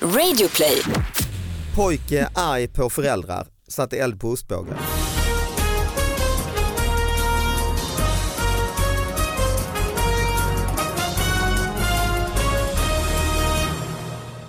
Radioplay. Pojke arg på föräldrar, satte eld på ostbågar.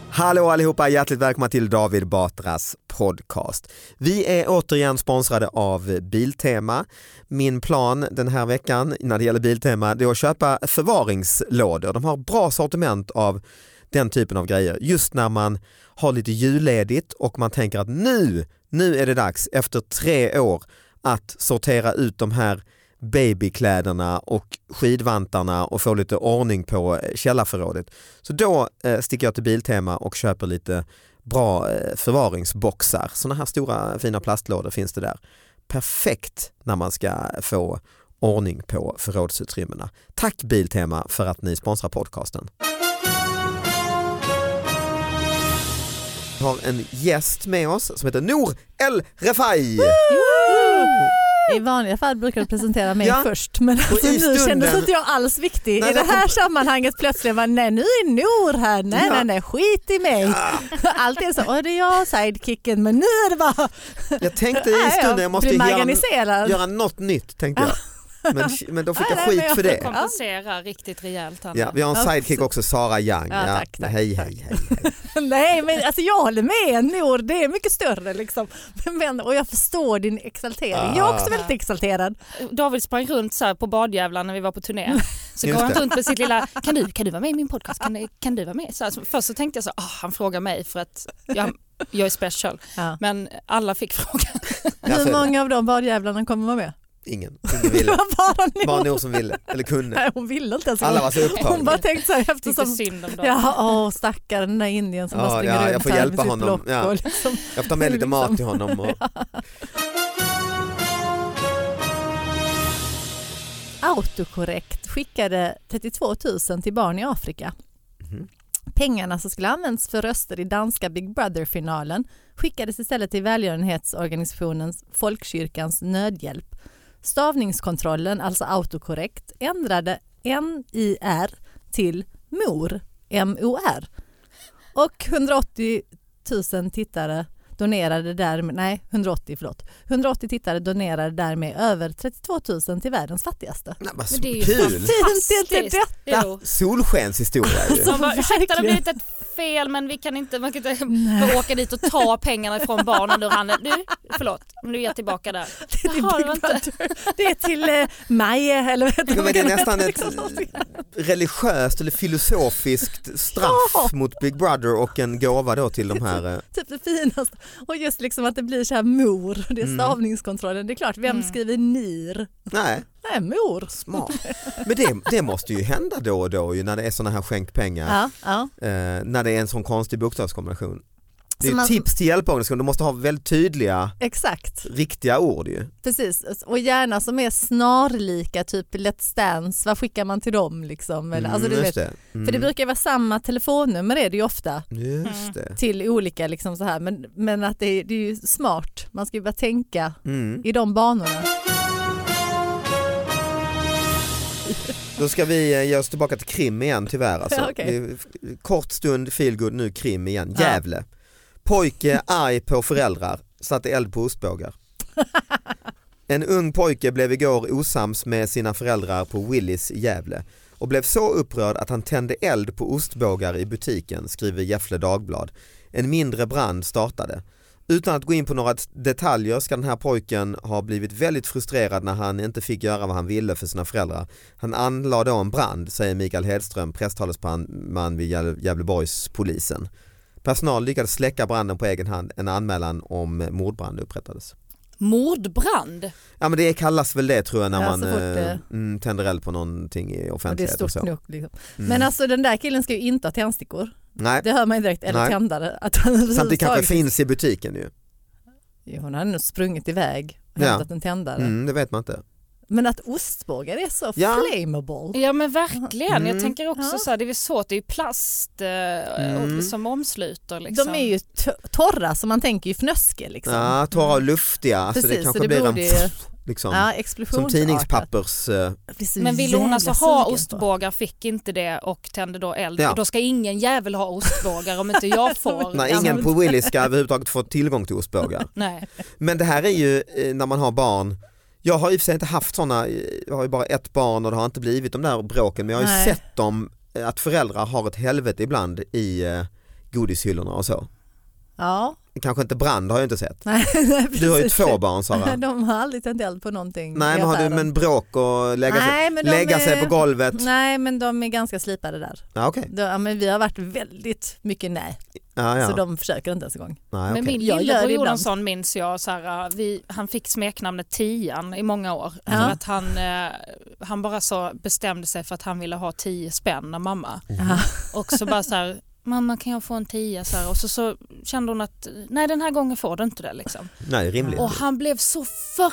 Hallå allihopa, hjärtligt välkomna till David Batras podcast. Vi är återigen sponsrade av Biltema. Min plan den här veckan när det gäller Biltema det är att köpa förvaringslådor. De har bra sortiment av den typen av grejer. Just när man har lite julledigt och man tänker att nu, nu är det dags efter tre år att sortera ut de här babykläderna och skidvantarna och få lite ordning på eh, källarförrådet. Så då eh, sticker jag till Biltema och köper lite bra eh, förvaringsboxar. Sådana här stora fina plastlådor finns det där. Perfekt när man ska få ordning på förrådsutrymmena. Tack Biltema för att ni sponsrar podcasten. Har en gäst med oss som heter Nour El Refai. I vanliga fall brukar du presentera mig Ja. först men alltså, nu stunden- kändes inte jag alls viktig. Nej, I det här sammanhanget plötsligt var nej nu är Nor här, nej Ja. nej nej skit i mig. Allt är så, åh det är jag sidekicken men nu är det bara, Jag tänkte i stunden jag måste göra, göra något nytt tänkte jag. Men, men då fick jag skit för det. kompensera riktigt rejält. Ja, vi har en sidekick också, Sara Young. Ja, tack, tack, hej, tack. hej, hej, hej. nej men alltså jag håller med Nor, det är mycket större liksom. Men, och jag förstår din exaltering, jag är också Ah. väldigt exalterad. David sprang runt så här på badjävlarna när vi var på turné. Så går han runt med sitt lilla, kan du, kan du vara med i min podcast? Kan, du- kan du vara med? Så här, så först så tänkte jag så, ah, han frågar mig för att jag, jag är special. Ja. Men alla fick frågan. Hur många av de badjävlarna kommer vara med? Ingen, ingen Det ville. var bara. Nour som ville, eller kunde. Nej, hon ville inte ens. Alla var så Hon upptagna. bara tänkte så här eftersom synd om dem. Ja, åh stackaren den där indien som Ja, bara springer ja, jag runt får här hjälpa med sitt honom, block ja. liksom. Jag får ta med lite mat till honom. Och, Autokorrekt skickade 32 000 till barn i Afrika. Mhm. Pengarna som skulle använts för röster i danska Big Brother-finalen skickades istället till välgörenhetsorganisationen Folkkyrkans nödhjälp. Stavningskontrollen, alltså autokorrekt, ändrade NIR till MOR, M-O-R. Och 180 000 tittare donerade därmed, nej 180 förlåt, 180 tittare donerade därmed över 32 000 till världens fattigaste. nej, vad Men det är ju kul! Fint är inte Fantastiskt. detta? Solskenshistoria ju. Så bara, ursäkta det blivit ett fel men vi kan inte, man kan inte åka dit och ta pengarna ifrån barnen ur handen. Du, förlåt, om du ger tillbaka där. Det är till, Jaha, det inte- det är till eh, Maje eller vad heter men det är nästan ett religiöst eller filosofiskt straff Ja. mot Big Brother och en gåva då till de här. eh, Typ det finaste. Och just liksom att det blir så här mor, det är Mm. stavningskontrollen. Det är klart, vem Mm. skriver NIR? Nej, Nej, mor. smart. Men det, det måste ju hända då och då ju när det är sådana här skänkpengar. Ja, ja. eh, när det är en sån konstig bokstavskombination. Det är man- tips till hjälporganisationer, de måste ha väldigt tydliga, Exakt, riktiga ord ju. precis. Och gärna som är snarlika, typ Let's Dance, vad skickar man till dem? Liksom? Eller, alltså, du Mm, vet, det. För det Mm. brukar vara samma telefonnummer är det ju ofta Just det. till olika liksom så här. Men, men att det är, det är ju smart, man ska ju bara tänka Mm. i de banorna. Då ska vi eh, ge oss tillbaka till krim igen tyvärr. Alltså. Ja. Vi- Kort stund feelgood, nu krim igen. Ja. Pojke arg på föräldrar, satte eld på ostbågar. En ung pojke blev igår osams med sina föräldrar på Willys i Gävle och blev så upprörd att han tände eld på ostbågar i butiken, skriver Gefle Dagblad. En mindre brand startade. Utan att gå in på några detaljer ska den här pojken ha blivit väldigt frustrerad när han inte fick göra vad han ville för sina föräldrar. Han anlade då en brand, säger Mikael Hedström, presstalesman vid Gäv- Gävleborgs polisen. Personal lyckades släcka branden på egen hand, en anmälan om mordbrand upprättades. Mordbrand. Ja men det kallas väl det tror jag när man fort det- eh, mm, tänder eld på någonting i Och det är offentlighet stort nog. Liksom. Mm. Men alltså den där killen ska ju inte ha tändstickor. Nej, Det hör man ju direkt, eller Nej. tändare. Att han samtidigt kanske överhuvudtaget- finns i butiken ju. Jo, hon hade nog sprungit iväg och Ja. hämtat en tändare. Mm, det vet man inte. Men att ostbågar är så Ja. flammable. Ja men verkligen, Mm. jag tänker också Ja. så här, det är svårt, det är ju plast eh, Mm. som omsluter. Liksom. De är ju to- torra så man tänker ju fnöske liksom. Ja, torra och luftiga, så det Precis, kanske så det blir en ju- liksom, Ja, som tidningspappers... eh, Men ville hon alltså ha ostbågar, fick inte det och tände då eld. Ja. Och då ska ingen jävel ha ostbågar om inte jag får. Nej, Alltså, ingen på Willys ska överhuvudtaget få tillgång till ostbågar. Nej. Men det här är ju eh, när man har barn, jag har i och för sig inte haft sådana, jag har ju bara ett barn och det har inte blivit de där bråken men jag har ju sett dem, eh, att föräldrar har ett helvete ibland i eh, godishyllorna och så. Ja, Kanske inte brand har jag inte sett. nej, nej Du har ju två barn Sara. De har aldrig tänt eld på någonting Nej men har du men bråk och lägga, Nej, sig, lägga sig är- på golvet? Nej men de är ganska slipade där. Ja, okej. De, ja, men vi har varit väldigt mycket nej, Ja, ja. så de försöker inte ens en gång. Nej, Men okej. min lillebror sån minns jag. Så här, vi, han fick smeknamnet Tian i många år. Ja. För att han, eh, han bara så bestämde sig för att han ville ha tio spänn av mamma. Ja. Och så bara så här, mamma kan jag få en tia? Så här, och så, så kände hon att nej den här gången får du inte det. Liksom. Nej, rimligt. Och han blev så för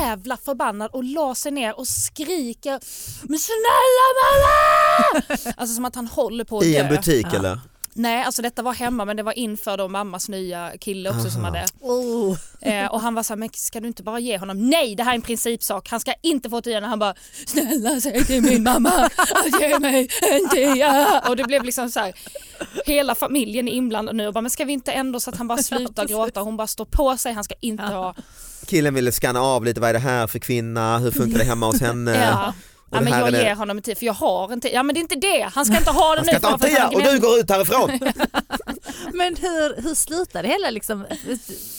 jävla förbannad och la sig ner och skriker Men snälla mamma! Alltså som att han håller på att I en dö. butik Ja. eller? Nej, alltså detta var hemma men det var inför då mammas nya kille också som Aha. hade. Oh. Eh, och han var så här, men ska du inte bara ge honom? Nej, det här är en principsak. Han ska inte få tian. Han bara, snälla säg till min mamma att ge mig en tia. Och det blev liksom så här, hela familjen är inblandad nu och bara, men ska vi inte ändå så att han bara slutar gråta? Hon bara står på sig, han ska inte ha. Killen ville scanna av lite, vad är det här för kvinna, hur funkar det hemma hos henne? Ja. Ja, men jag är det- ger honom en tia för jag har en tia. Ja men det är inte det, han ska inte ha den Han ska nu. ta en tia och du går ut härifrån! Men hur, hur slutade det hela liksom?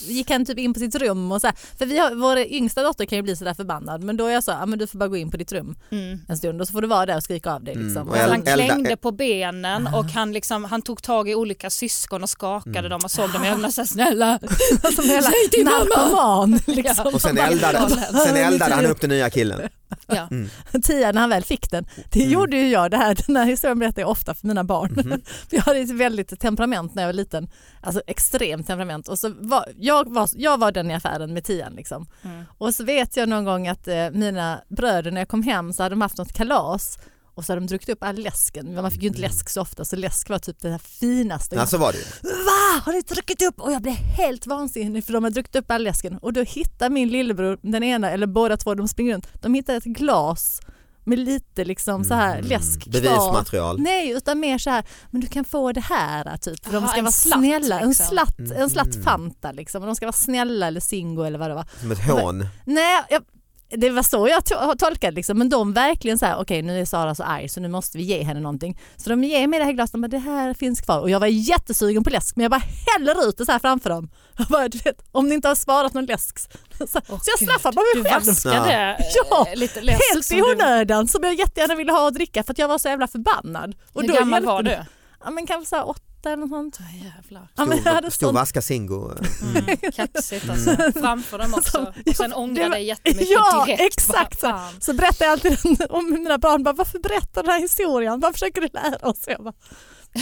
Gick han typ in på sitt rum och så här, för vi har, vår yngsta dotter kan ju bli sådär förbannad men då är jag så, ja men du får bara gå in på ditt rum Mm. en stund och så får du vara där och skrika av dig Mm, liksom. jag- sen- Han klängde på benen och han, liksom, han tog tag i olika syskon och skakade Mm. dem och såg dem i ögonen och sa snälla som hela narkoman liksom. Och sen eldade, sen eldade han upp den nya killen. Ja. Tia när han väl fick den. Det Mm. gjorde ju jag, det här, den här historien berättar jag ofta för mina barn. För jag hade ett väldigt temperament när jag var liten, alltså extremt temperament. Och så var, jag, var, jag var den i affären med tian liksom. Mm. Och så vet jag någon gång att eh, mina bröder när jag kom hem så hade de haft något kalas och så hade de druckit upp all läsken. Men man fick ju inte läsk så ofta så läsk var typ det här finaste. Ja så var det ju. Va? Har ni druckit upp? Och jag blev helt vansinnig för de har druckit upp all läsken. Och då hittar min lillebror, den ena eller båda två, de springer runt, de hittar ett glas med lite liksom så här Mm. läsk kvar. Bevismaterial. Nej, utan mer så här, men du kan få det här typ. För de Aha, ska en vara slatt, snälla. En liksom. slatt, Mm. en slatt Fanta liksom. Och de ska vara snälla eller Zingo eller vad det var. Som ett hån. Nej, jag, det var så jag to- har tolkat liksom. Men de verkligen så här, okej nu är Sara så arg så nu måste vi ge henne någonting. Så de ger mig det här glaset och bara, det här finns kvar. Och jag var jättesugen på läsk men jag bara häller ut det så här framför dem. Jag bara, du vet, om ni inte har sparat någon läsk. Så, så jag Gud. straffar bara Du mig själv. vaskade Ja, eh, lite läsk. Helt som i du- onödan som jag jättegärna ville ha att dricka för att jag var så jävla förbannad. Och Hur då gammal var du? Ja men kanske så här åtta eller något sånt. Ja, jävlar. Ja, men jag hade Stor, stor sån- vaska Zingo. Mm, kaxigt alltså. Framför dem också. Och sen ångra det var- dig jättemycket Ja, direkt. exakt Bara, så. Så berättar jag alltid om mina barn, bara, varför berättar du den här historien? Vad försöker du lära oss? Jag bara,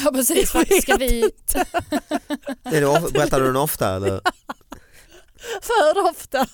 Ja precis, ska vi... Berättar du den ofta eller? för ofta.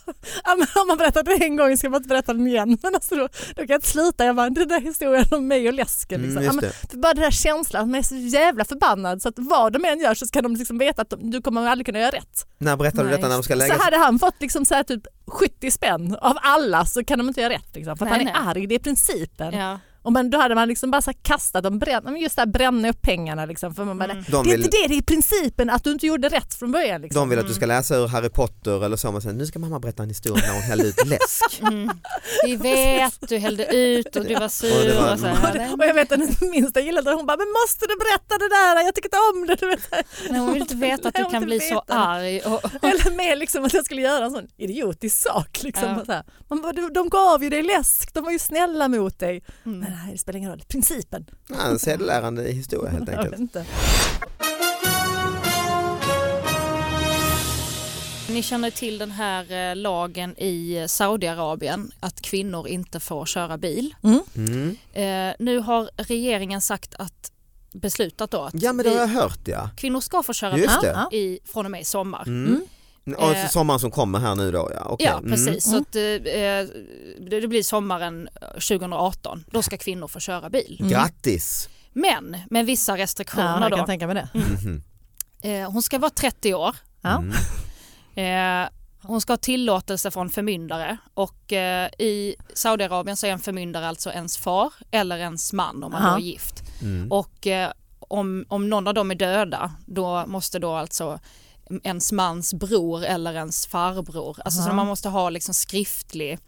Ja, men om man berättar det en gång ska man inte berätta den igen. Men alltså då, då kan jag inte sluta. Jag bara, den där historien om mig och läsken. Liksom. Mm, ja, just men, det. för bara den här känslan, att man är så jävla förbannad så att vad de än gör så ska de liksom veta att de, du kommer aldrig kunna göra rätt. När berättar du detta när de ska Så lägga sig? hade han fått liksom så här typ 70 spänn av alla så kan de inte göra rätt. Liksom, för att Nej, han är nej. arg, det är principen. Ja. Och men då hade man liksom bara kastat dem, bränna, men just det här, bränna upp pengarna. Liksom, för man bara, Mm. De Det är vill, inte det, det är principen att du inte gjorde rätt från början. Liksom. de vill att du ska läsa ur Harry Potter eller så. Men sen, nu ska mamma berätta en historia när hon hällde ut läsk. Mm. Vi vet, du hällde ut och du var sur. Och det var- och så Och, här, det, och jag vet att den minsta gillade det, hon bara, men måste du berätta det där? Jag tycker inte om det. Du vet. Nej, hon vill inte veta att du kan bli så arg. Och, Eller mer liksom att jag skulle göra en sån idiotisk sak. Liksom. Ja. Så här. Man bara, de, de gav ju dig läsk, de var ju snälla mot dig. mm. Men nej, det spelar ingen roll, principen. Ja, en sedelärande historia helt Jag vet enkelt. inte. Ni känner till den här eh, lagen i Saudiarabien att kvinnor inte får köra bil. Mm. Eh, nu har regeringen sagt att beslutat då att Ja men det har jag hört ja. kvinnor ska få köra bil i, från och med i sommar. Mm. Och Eh, sommaren som kommer här nu då ja. Okej. Ja Mm. precis, så Mm. att, eh, det, det blir sommaren 2018. Då ska kvinnor få köra bil. Mm. Grattis! Men med vissa Ja, restriktioner jag då. kan tänka mig det. Mhm. Eh, hon ska vara 30 år. Ja. Mm. Eh, Hon ska ha tillåtelse från förmyndare och eh, i Saudiarabien så är en förmyndare alltså ens far eller ens man om man Aha. då är gift. Mm. Och eh, om, om någon av dem är döda då måste då alltså ens mans bror eller ens farbror, alltså så Aha. man måste ha liksom skriftlig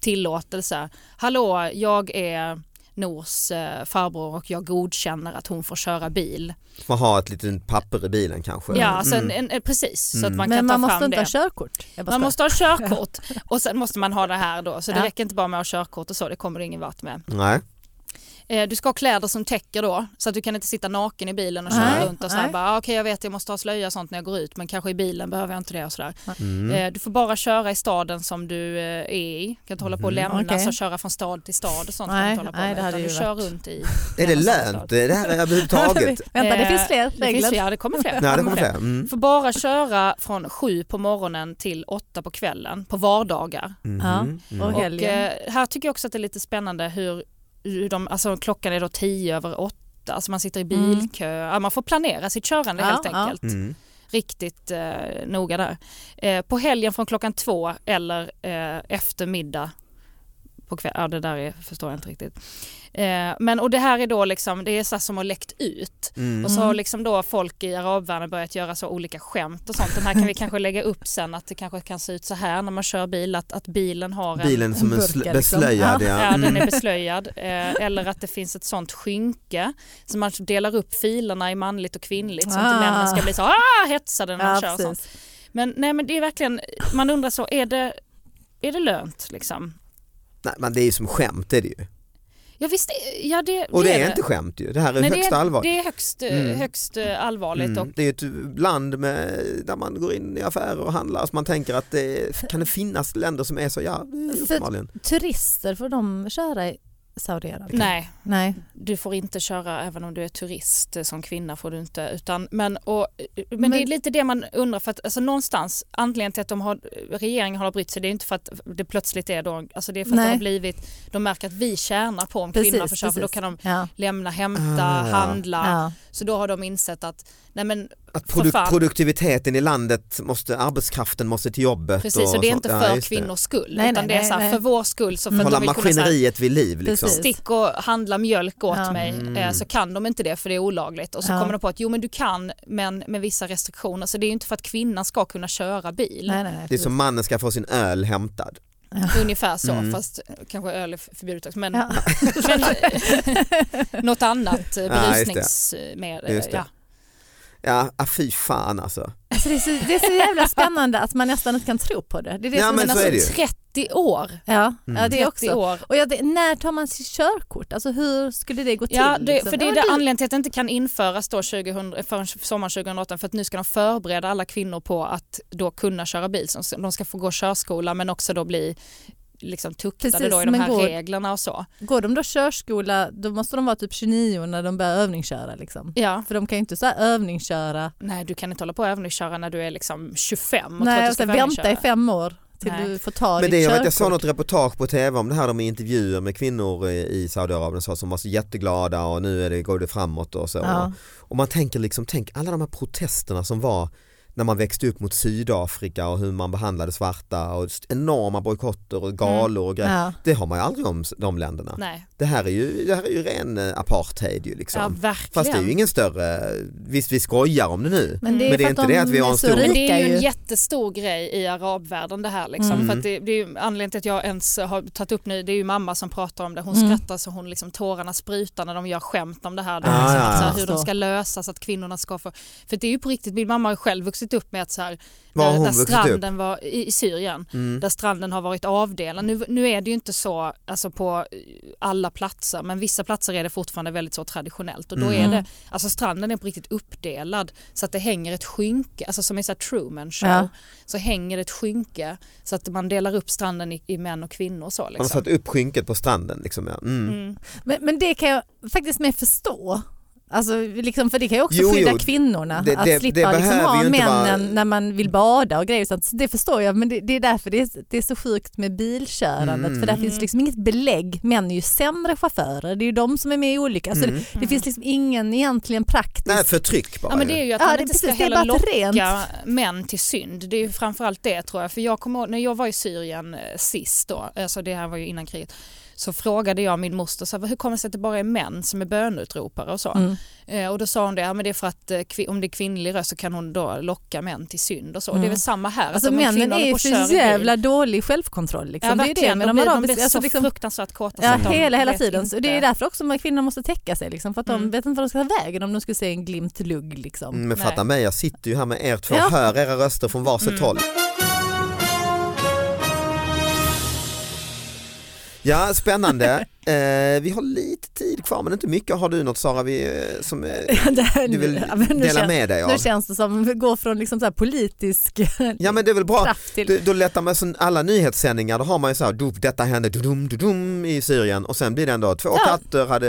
tillåtelse. Hallå, jag är Nors eh, farbror och jag godkänner att hon får köra bil. Man har ett litet papper i bilen kanske. Ja, alltså en, Mm. en, en, precis så att Mm. man kan Men ta man måste fram inte det. ha körkort. Man måste ha körkort och sen måste man ha det här då så det Ja. räcker inte bara med att ha körkort och så, det kommer du ingen vart med. Nej. Eh, Du ska ha kläder som täcker då så att du kan inte sitta naken i bilen och köra Nej, runt och nej. bara "Ah, okej jag vet jag måste ha slöja och sånt när jag går ut men kanske i bilen behöver jag inte det och sådär. Mm. Eh, Du får bara köra i staden som du eh, är i. Du kan inte hålla på och lämnas Okej. och köra från stad till stad och sånt. Nej, kan du inte hålla på nej, med, det du ju kör varit- runt i Är det lönt det här överhuvudtaget? Vänta, det finns fler Det finns, regler. ja, det kommer fler. Nej det kommer fler. Mm. får bara köra från sju på morgonen till åtta på kvällen på vardagar. Mhm. Ja, Mm. och Och här tycker jag också att det är lite spännande hur, hur de, alltså klockan är då tio över åtta, alltså man sitter i Mm. bilkö, ja, man får planera sitt körande Ja, helt ja. enkelt. Mm. Riktigt eh, noga där. Eh, på helgen från klockan två eller eh, efter middag på kväll, ja det där är, förstår jag inte riktigt. Eh, men och det här är då liksom, det är så som har läckt ut. Mm. Och så har liksom då folk i arabvärlden börjat göra så olika skämt och sånt. Den här kan vi kanske lägga upp sen att det kanske kan se ut så här när man kör bil att, att bilen har en Bilen som en burka, liksom. beslöjad. Ja. Ja, den Mm. är beslöjad. Eh, eller att det finns ett sånt skynke så man delar upp filerna i manligt och kvinnligt så att Ah. männen ska bli så ah, hetsade när man Ja, kör. och Sånt. Men, nej, men det är verkligen, man undrar så, är det, är det lönt liksom? Nej, men det är ju som skämt är det ju. Ja visst, ja det, Och det är inte skämt ju. Det här är Nej, högst det allvarligt. Det är högst, eh, Mm. högst eh, allvarligt. Mm. Och, Det är ett land med, där man går in i affärer och handlar så man tänker att det kan det finnas länder som är så, ja det är För-. Turister, får de köra Saudiarabien? nej, Nej. du får inte köra även om du är turist eh, som kvinna får du inte. Utan, men, och, men, det Men- är lite det man undrar för att alltså, någonstans anledningen till att de har, regeringen har brytt sig det är inte för att det plötsligt är då, alltså det är för att det Nej. har blivit, de märker att vi tjänar på om Precis, kvinnorna får köra för då kan de Ja. lämna, hämta, Ah, ja. handla. Ja. Så då har de insett att nej men Att produ- fan. produktiviteten i landet, måste, arbetskraften måste till jobbet. Precis, och det är inte Ja, för det. kvinnors skull Nej, utan nej, det är så här, för vår skull så för att Hålla de vill kunna maskineriet vid liv liksom. Stick och handla mjölk åt Ja. mig Mm. eh, så kan de inte det för det är olagligt och så Ja. kommer de på att jo men du kan men med vissa restriktioner så det är ju inte för att kvinnan ska kunna köra bil. Nej, nej, nej, Det är som mannen ska få sin öl hämtad. Ungefär så Mm. fast kanske öl är förbjudet också men, Ja. men något annat eh, Ja, berusningsmedel. Det. Ja. Ja, ah, fy fan alltså. Alltså det, är så, det är så jävla spännande att man nästan inte kan tro på det. det, är det Ja, som men är så är det ju. 30 år. Ja, Mm. ja, det 30 också. år. Och jag, det, när tar man sitt körkort? Alltså hur skulle det gå till? Ja, det, liksom? för det är Ja, det anledningen till att det inte kan införas då 2000, förrän sommaren 2018 för att nu ska de förbereda alla kvinnor på att då kunna köra bil. Så de ska få gå körskola men också då bli liksom tuktade Precis, då i de men här går- reglerna och så. Går de då körskola, då måste de vara typ 29 när de börjar övningsköra. Liksom. Ja. För de kan ju inte så här övningsköra. Nej, du kan inte hålla på och övningsköra när du är liksom 25 och tror att Nej, du ska få vänta i fem år till Nej. du får ta Men det jag, vet, jag såg något reportage på tv om det här de i intervjuer med kvinnor i, i Saudiarabien så, som var så jätteglada och nu är det, går det framåt och så. Ja. Och man tänker liksom, tänk alla de här protesterna som var när man växte upp mot Sydafrika och hur man behandlade svarta och enorma bojkotter och galor och grejer. Ja. Det har man ju aldrig om de länderna. Nej, Det här är ju, det här är ju ren eh, apartheid ju liksom. ja. Fast det är ju ingen större, visst vi skojar om det nu. Men det är, Men det är inte de det att vi har en stor- Men det är ju en jättestor grej i arabvärlden det här. Liksom. Mm. För att det, det är ju anledningen till att jag ens har tagit upp nu, det är ju mamma som pratar om det. Hon Mm. skrattar så hon liksom tårarna sprutar när de gör skämt om det här. Då, Ah, liksom, ja, att, så här ja. hur de ska lösa så att kvinnorna ska få... För det är ju på riktigt, min mamma har själv vuxit upp med att så här, Var har där, hon där vuxit upp? stranden var i, i Syrien, Mm. där stranden har varit avdelad. Nu, nu är det ju inte så alltså på alla platser men vissa platser är det fortfarande väldigt så traditionellt och då Mm. är det, alltså stranden är på riktigt uppdelad så att det hänger ett skynke, alltså som i så här Truman show, Ja. så hänger det ett skynke så att man delar upp stranden i, i män och kvinnor och så. Man har Liksom. satt upp skynket på stranden liksom. Ja. Mm. Mm. Men, men det kan jag faktiskt mer förstå. Alltså, liksom, för det kan ju också Jo, skydda jo. kvinnorna Det- att det- slippa det liksom, ha männen vara- när man vill bada och grejer. Så det förstår jag men det, det är därför det är, det är så sjukt med bilkörandet Mm. för där Mm. finns liksom inget belägg. Män är ju sämre chaufförer, det är ju de som är med i olyckor. Alltså, Mm. det, det finns liksom ingen egentligen praktisk... Nej, förtryck bara. Ja men det är ju att Ja, man det- inte precis, ska heller ett rent- locka män till synd. Det är ju framförallt det tror jag. För jag kommer ihåg, när jag var i Syrien eh, sist då, alltså det här var ju innan kriget, så frågade jag min moster så här, hur kommer det sig att det bara är män som är bönutropare och så. Mm. Eh, och då sa hon det, ja, men det är för att eh, om det är kvinnlig röst så kan hon då locka män till synd och så. Mm. Det är väl samma här. Alltså en männen är och i bil- jävla dålig självkontroll. Ja, Liksom. det är ju det med de de blir, de blir Alltså, så liksom, fruktansvärt kåta. så Ja, att de hela, hela tiden. inte- Så det är därför också de kvinnorna måste täcka sig. Liksom, för att de Mm. vet inte vad de ska ta vägen om de skulle se en glimt lugg. Liksom. Mm, Men Nej. fatta mig, jag sitter ju här med er två Ja. och hör era röster från varsitt Mm. håll. Ja, spännande. Eh, vi har lite tid kvar men inte mycket. Har du något Sara vi, eh, som eh, här- du vill ja, dela med dig av? Nu känns det som vi går från liksom så politisk Ja men det är väl bra. till... Då, då lättar man så alla nyhetssändningar, då har man ju så här, "Du, detta hände dudum, dudum, i Syrien och sen blir det ändå två Ja. katter hade,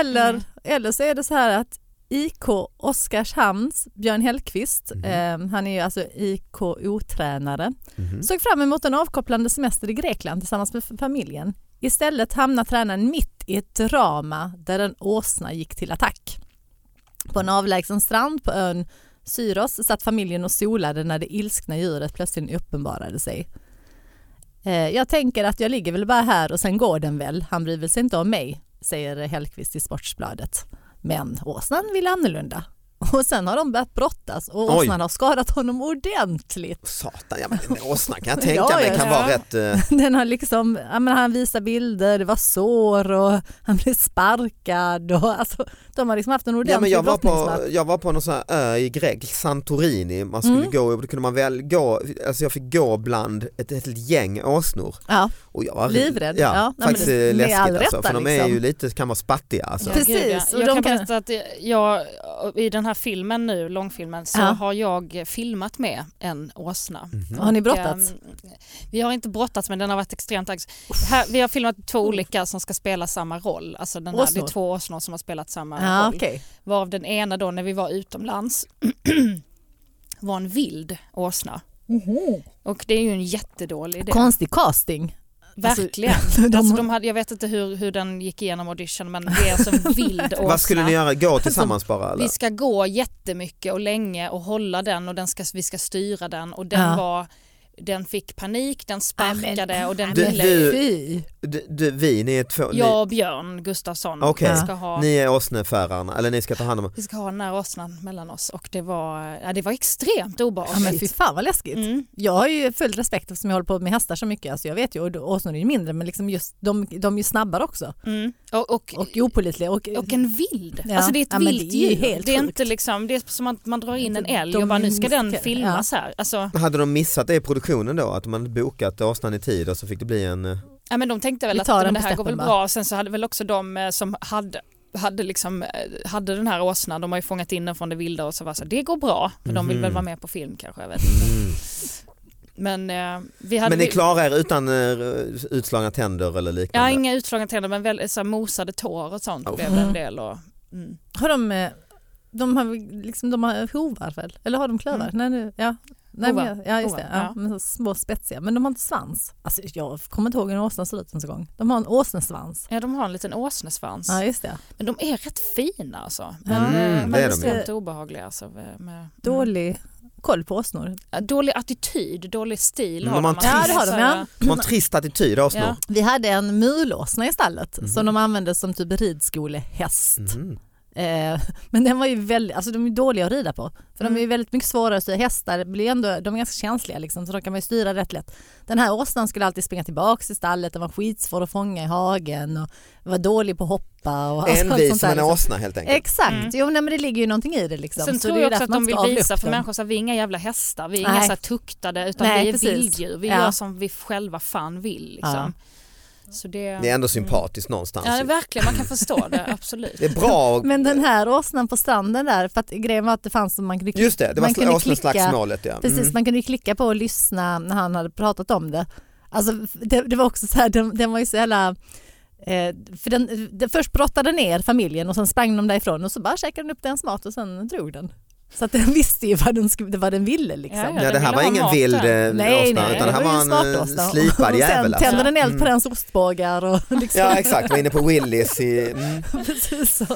Eller, eller så är det så här att IK Oskarshamns Björn Hellkvist, Mhm. eh, han är ju alltså IK-otränare, Mhm. såg fram emot en avkopplande semester i Grekland tillsammans med familjen. Istället hamnar tränaren mitt i ett drama där en åsna gick till attack. På en avlägsen strand på ön Syros satt familjen och solade när det ilskna djuret plötsligt uppenbarade sig. Eh, Jag tänker att jag ligger väl bara här och sen går den väl, han bryr väl sig inte om mig, säger Hellqvist i Sportsbladet. Men åsnan vill annorlunda. Och sen har de börjat brottas och åsnan har skadat honom ordentligt. satan, ja men en åsna kan jag tänka Ja, mig ja, kan ja. vara rätt, eh, Den har liksom, ja, men han visar bilder, det var sår och han blev sparkad och alltså, de har liksom haft en Ja, ordentlig men jag, var på, jag var på någon sån här ö i Grekland, Santorini, man skulle Mm. gå, då kunde man väl gå, alltså jag fick gå bland ett, ett gäng åsnor Ja, och jag var Livrädd. Ja, Ja, nej, men faktiskt det- eh, med all läskigt alltså, rätta, för de är liksom. ju lite, kan vara spattiga alltså. Ja, Precis, gud, ja. och Jag de kan kan- berätta att jag, i den här filmen nu, långfilmen, så Ja. har jag filmat med en åsna. Mhm. har ni brottats? ehm, vi har inte brottats men den har varit extremt. Här, Vi har filmat två olika som ska spela samma roll. Alltså den här, det är två åsnor som har spelat samma Ja, roll. okej. Varav den ena då när vi var utomlands var en vild åsna. Och det är ju en jättedålig idé. Konstig casting. Alltså, Verkligen. de- alltså, de hade, jag vet inte hur, hur den gick igenom audition men det är alltså en vild åsna. Vad skulle ni göra, gå tillsammans bara eller? Vi ska gå jättemycket och länge och hålla den och den ska, vi ska styra den och den Ja. var den fick panik, den sparkade och den ville... du-. Du, du, vi, ni är två, ni, Jag och Björn Gustafsson Okej. ska ha, ni är åsneförarna, eller ni ska ta hand om vi ska ha den här åsnan mellan oss och det var, ja, det var extremt Ja, men obehagligt. fy fan vad läskigt. Mm. Jag har ju full respekt eftersom jag håller på med hästar så mycket. Alltså jag vet ju, och åsnor är ju mindre men liksom just, de, de är ju snabbare också. Mm. Och, och, Och opålitliga. Och, och en vild. Ja. Alltså det är ett Ja, vilt det är djur. det är inte liksom, det är som att man drar in en De älg och bara nu ska den filmas här. Alltså, Hade de missat det i produktionen då? Att man bokat åsnan i tid och så fick det bli en... eh, ja, men de tänkte väl att men det här går väl bra. Sen så hade väl också de eh, som hade hade, liksom, eh, hade den här åsnan, de har ju fångat in den från det vilda och så var så det går bra. Men de vill väl Mhm. vara med på film kanske, jag vet inte. Mm. Men eh, vi hade Men ni klarar er utan eh, utslagna tänder eller Ja, liknande? inga utslagna tänder men väl, så här, mosade tår och sånt Oh. blev det en del. Och, mm. Har de, eh, de har, liksom, de har hovar väl? Eller har de klövar? Mm. Nej, nu, ja. Nej, men, ja, just det. Ja, ja. små spetsiga. Men de har inte svans. Alltså, jag kommer inte ihåg hur en åsna ser ut ens en gång. De har en åsnesvans. Ja, de har en liten åsnesvans. Ja, just det. Men de är rätt fina alltså. Men, Mm, eh, det är de extremt obehagliga. Alltså, med, med, Dålig koll på åsnor. Dålig attityd, dålig stil har de de. Ja, det har de, ja. De trist attityd åsnor. Ja. Vi hade en mulåsna i stallet Mhm. som de använde som typ ridskolehäst. Mhm. Eh, men den var ju väldigt, alltså de är dåliga att rida på. För de är ju Mm. väldigt mycket svårare att styra. Hästar blir ändå, de är ganska känsliga liksom, så de kan man ju styra rätt lätt. Den här åsnan skulle alltid springa tillbaka till stallet, den var skitsvår att fånga i hagen och var dålig på att hoppa. Och alltså, allt Envis som en liksom. åsna helt enkelt. Exakt, Mm. jo nej, men det ligger ju någonting i det. Liksom. Sen Så tror jag också att de vill visa för dem. människor att vi är inga jävla hästar, vi är Nej. inga så här tuktade utan Nej, vi är precis. vilddjur. Vi Ja. gör som vi själva fan vill. Liksom. Så det, Det är ändå sympatiskt någonstans. Ja, det är verkligen, man kan förstå det, absolut. Det är bra och, Men den här åsnan på stranden där, för att grejen var att det fanns som man kunde Just det, det var man kunde åsneslagsmålet ja. Precis, Mm. man kunde ju klicka på och lyssna när han hade pratat om det. Alltså, det, det var också så här, den, den var ju så jävla Eh, för den, den först brottade ner familjen och sen sprang de därifrån och så bara käkade den upp dens mat och sen drog den. Så att den visste ju vad den, skulle, vad den ville liksom. Ja, Ja, den det här var ingen mat vild eh, Nej, åsna nej, utan det här var en eh, slipad jävel. sen tände Alltså. den eld på Mm. dens ostbågar och liksom, Ja exakt, var inne på Willys. I, mm. precis så.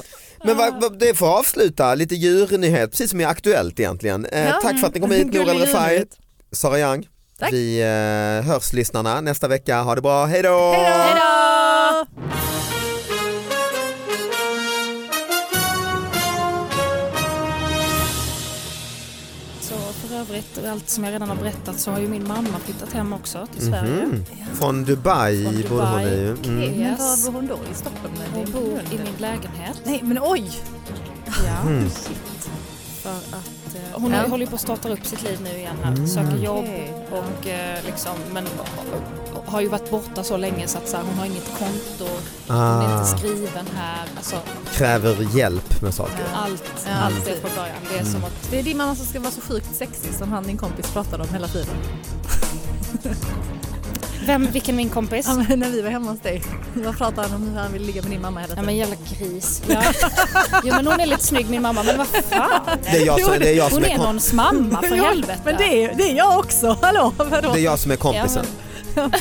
Men vad, vad, det får avsluta, lite djurnyhet, precis som är aktuellt egentligen. Eh, Ja. Tack för att ni kom hit Nour El Refai. Sara Young. Tack. Vi eh, hörs lyssnarna nästa vecka, ha det bra! Hej då! Och allt som jag redan har berättat så har ju min mamma flyttat hem också till Sverige. Mhm. Från Dubai, Från bor hon Dubai. i. Mm. Men Yes. var bor hon då? I Stockholm? med Hon bor i min lägenhet. Nej men oj! Ja. Mm. För att, eh, hon Ja. håller ju på att starta upp sitt liv nu igen här. Mm. Söker jobb och eh, liksom, men har ju varit borta så länge så att så här, hon har inget konto, hon är Ah, inte skriven här. Alltså, kräver hjälp med saker. Ja. allt, Ja, allt är precis. från början. Det är Mm. som att Det är din mamma som ska vara så sjukt sexig som han din kompis pratade om hela tiden. Vem, vilken min kompis? Ja, men när vi var hemma hos dig, vad pratade han om hur han ville ligga med din mamma hela Ja tiden? men jävla gris. Ja. Jo men hon är lite snygg min mamma men vad fan. Det är jag som, det är jag som Hon är, är någons mamma för Jo, helvete. Men det är, det är jag också, hallå vadå? det är jag som är Ja, kompisen. men-